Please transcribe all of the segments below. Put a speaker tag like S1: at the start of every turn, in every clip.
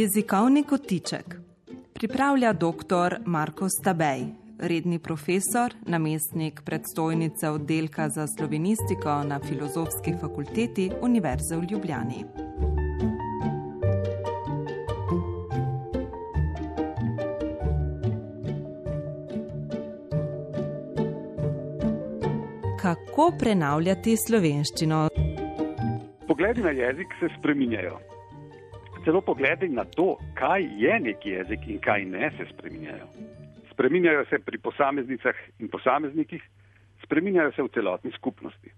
S1: Jezikovni kotiček pripravlja dr. Marko Stabej, redni profesor, namestnik predstojnice oddelka za slovenistiko na Filozofski fakulteti Univerze v Ljubljani. Kako prenavljati slovenščino?
S2: Pogledi na jezik se spreminjajo celo pogledi na to, kaj je neki jezik in kaj ne, se spreminjajo. Spreminjajo se pri posameznicah in posameznikih, spreminjajo se v celotni skupnosti.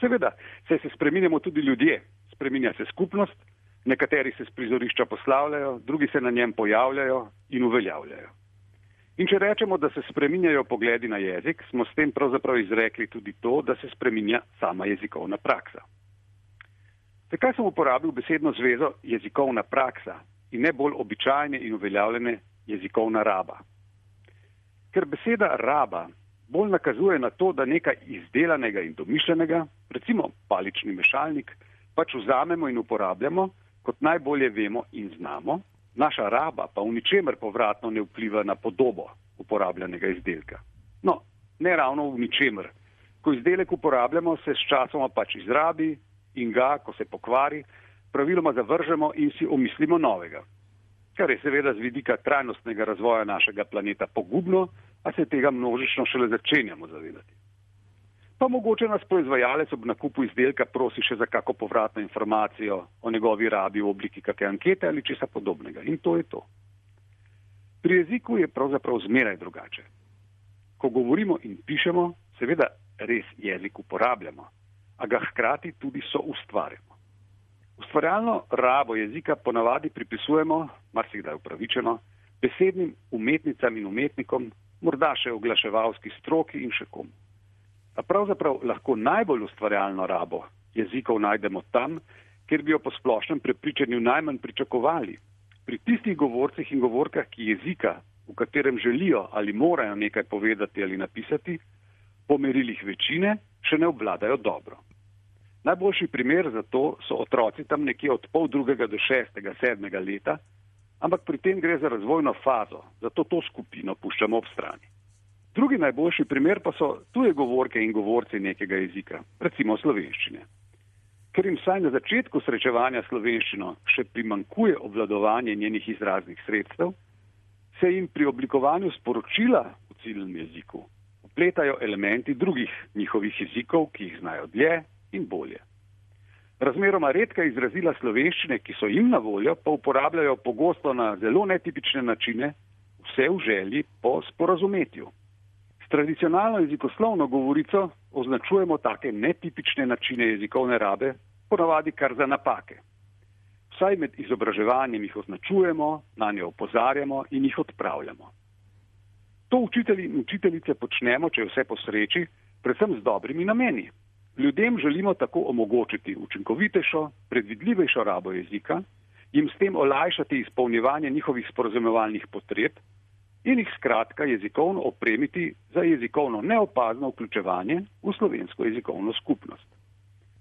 S2: Seveda, se, se spreminjamo tudi ljudje, spreminja se skupnost, nekateri se z prizorišča poslavljajo, drugi se na njem pojavljajo in uveljavljajo. In če rečemo, da se spreminjajo pogledi na jezik, smo s tem pravzaprav izrekli tudi to, da se spreminja sama jezikovna praksa. Zakaj sem uporabil besedno zvezo jezikovna praksa in ne bolj običajne in uveljavljene jezikovna raba? Ker beseda raba bolj nakazuje na to, da nekaj izdelanega in domišljenega, recimo palični mešalnik, pač vzamemo in uporabljamo, kot najbolje vemo in znamo, naša raba pa v ničemer povratno ne vpliva na podobo uporabljenega izdelka. No, ne ravno v ničemer. Ko izdelek uporabljamo, se s časoma pač izrabi, in ga, ko se pokvari, praviloma zavržemo in si omislimo novega. Kar je seveda z vidika trajnostnega razvoja našega planeta pogubno, a se tega množično šele začenjamo zavedati. Pa mogoče nas proizvajalec ob nakupu izdelka prosi še za kako povratno informacijo o njegovi rabi v obliki kakšne ankete ali česa podobnega. In to je to. Pri jeziku je pravzaprav zmeraj drugače. Ko govorimo in pišemo, seveda res jezik uporabljamo, a ga hkrati tudi so ustvarjamo. Ustvarjalno rabo jezika ponavadi pripisujemo, marsikdaj upravičeno, besednim umetnicam in umetnikom, morda še oglaševalski stroki in še kom. A pravzaprav lahko najbolj ustvarjalno rabo jezikov najdemo tam, kjer bi jo po splošnem prepričanju najmanj pričakovali. Pri tistih govorcih in govorkah, ki jezika, v katerem želijo ali morajo nekaj povedati ali napisati, po merilih večine še ne obvladajo dobro. Najboljši primer za to so otroci tam nekje od pol drugega do šestega, sedmega leta, ampak pri tem gre za razvojno fazo, zato to skupino puščamo ob strani. Drugi najboljši primer pa so tuje govorke in govorci nekega jezika, recimo slovenščine. Ker jim vsaj na začetku srečevanja slovenščino še primankuje obvladovanje njenih izraznih sredstev, se jim pri oblikovanju sporočila v ciljnem jeziku upletajo elementi drugih njihovih jezikov, ki jih znajo dlje in bolje. Razmeroma redka izrazila slovenščine, ki so jim na voljo, pa uporabljajo pogosto na zelo netipične načine, vse v želji po sporazumetju. S tradicionalno jezikoslovno govorico označujemo take netipične načine jezikovne rabe, ponavadi kar za napake. Vsaj med izobraževanjem jih označujemo, na njo opozarjamo in jih odpravljamo. To učitelji in učiteljice počnemo, če vse po sreči, predvsem z dobrimi nameni. Ljudem želimo tako omogočiti učinkovitejšo, predvidljivejšo rabo jezika, jim s tem olajšati izpolnjevanje njihovih sporozumevalnih potreb in jih skratka jezikovno opremiti za jezikovno neopazno vključevanje v slovensko jezikovno skupnost.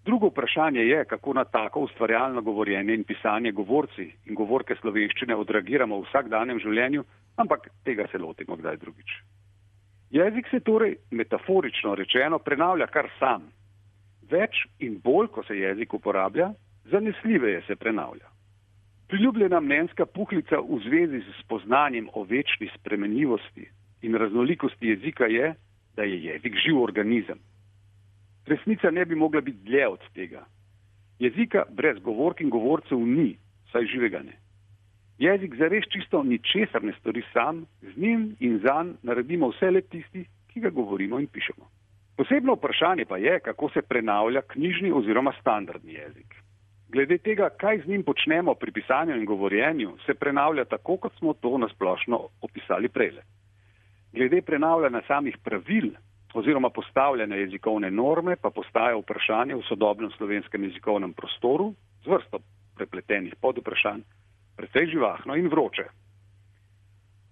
S2: Drugo vprašanje je, kako na tako ustvarjalno govorjenje in pisanje govorci in govorke slovenščine odreagiramo v vsakdanjem življenju, ampak tega se lotimo kdaj drugič. Jezik se torej metaforično rečeno prenavlja kar sam, Več in bolj, ko se jezik uporablja, zanesljiveje se prenavlja. Priljubljena mnenjska puhlica v zvezi z spoznanjem o večni spremenljivosti in raznolikosti jezika je, da je jezik živ organizem. Resnica ne bi mogla biti dlje od tega. Jezika brez govork in govorcev ni, saj živega ne. Jezik zares čisto ničesar ne stori sam, z njim in zan naredimo vse le tisti, ki ga govorimo in pišemo. Posebno vprašanje pa je, kako se prenavlja knjižni oziroma standardni jezik. Glede tega, kaj z njim počnemo pri pisanju in govorjenju, se prenavlja tako, kot smo to nasplošno opisali prele. Glede prenavljanja samih pravil oziroma postavljanja jezikovne norme pa postaja vprašanje v sodobnem slovenskem jezikovnem prostoru z vrsto prepletenih podvprašanj, precej živahno in vroče.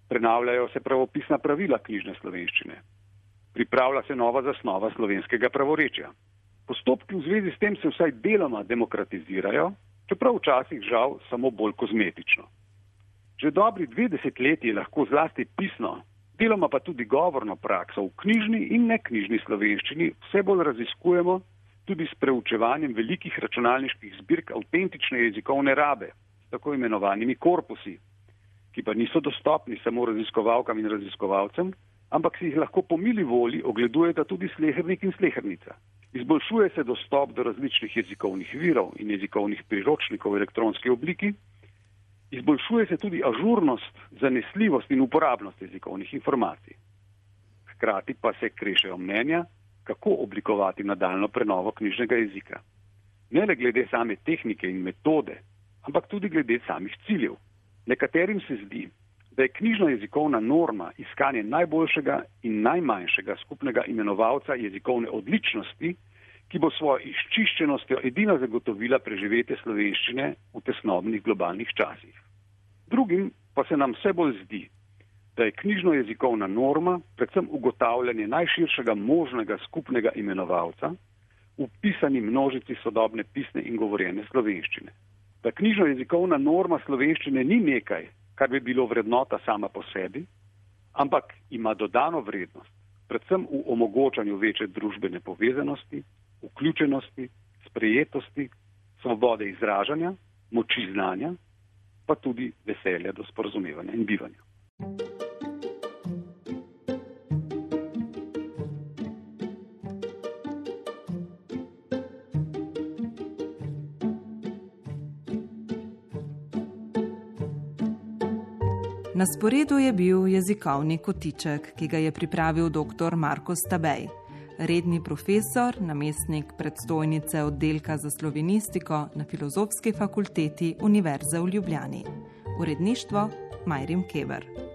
S2: Prenavljajo se pravopisna pravila knjižne slovenščine, pripravlja se nova zasnova slovenskega pravorečja. Postopki v zvezi s tem se vsaj deloma demokratizirajo, čeprav včasih žal samo bolj kozmetično. Že dobri dve desetletji lahko zlasti pisno, deloma pa tudi govorno prakso v knjižni in neknjižni slovenščini vse bolj raziskujemo tudi s preučevanjem velikih računalniških zbirk avtentične jezikovne rabe, tako imenovanimi korpusi, ki pa niso dostopni samo raziskovalkam in raziskovalcem, ampak si jih lahko po mili volji ogledujeta tudi slehernik in slehernica. Izboljšuje se dostop do različnih jezikovnih virov in jezikovnih priročnikov v elektronski obliki, izboljšuje se tudi ažurnost, zanesljivost in uporabnost jezikovnih informacij. Hkrati pa se krešejo mnenja, kako oblikovati nadaljno prenovo knjižnega jezika. Ne le glede same tehnike in metode, ampak tudi glede samih ciljev. Nekaterim se zdi, da je knjižna jezikovna norma iskanje najboljšega in najmanjšega skupnega imenovalca jezikovne odličnosti, ki bo svojo izčiščenostjo edina zagotovila preživetje slovenščine v tesnobnih globalnih časih. Drugim pa se nam vse bolj zdi, da je knjižno jezikovna norma predvsem ugotavljanje najširšega možnega skupnega imenovalca v pisani množici sodobne pisne in govorjene slovenščine. Da knjižno jezikovna norma slovenščine ni nekaj, kar bi bilo vrednota sama po sebi, ampak ima dodano vrednost, predvsem v omogočanju večje družbene povezanosti, vključenosti, sprejetosti, svobode izražanja, moči znanja, pa tudi veselja do sporozumevanja in bivanja.
S1: Na sporedu je bil jezikovni kotiček, ki ga je pripravil dr. Marko Stabej, redni profesor, namestnik predstojnice oddelka za slovenistiko na Filozofski fakulteti Univerze v Ljubljani. Uredništvo Majrim Keber.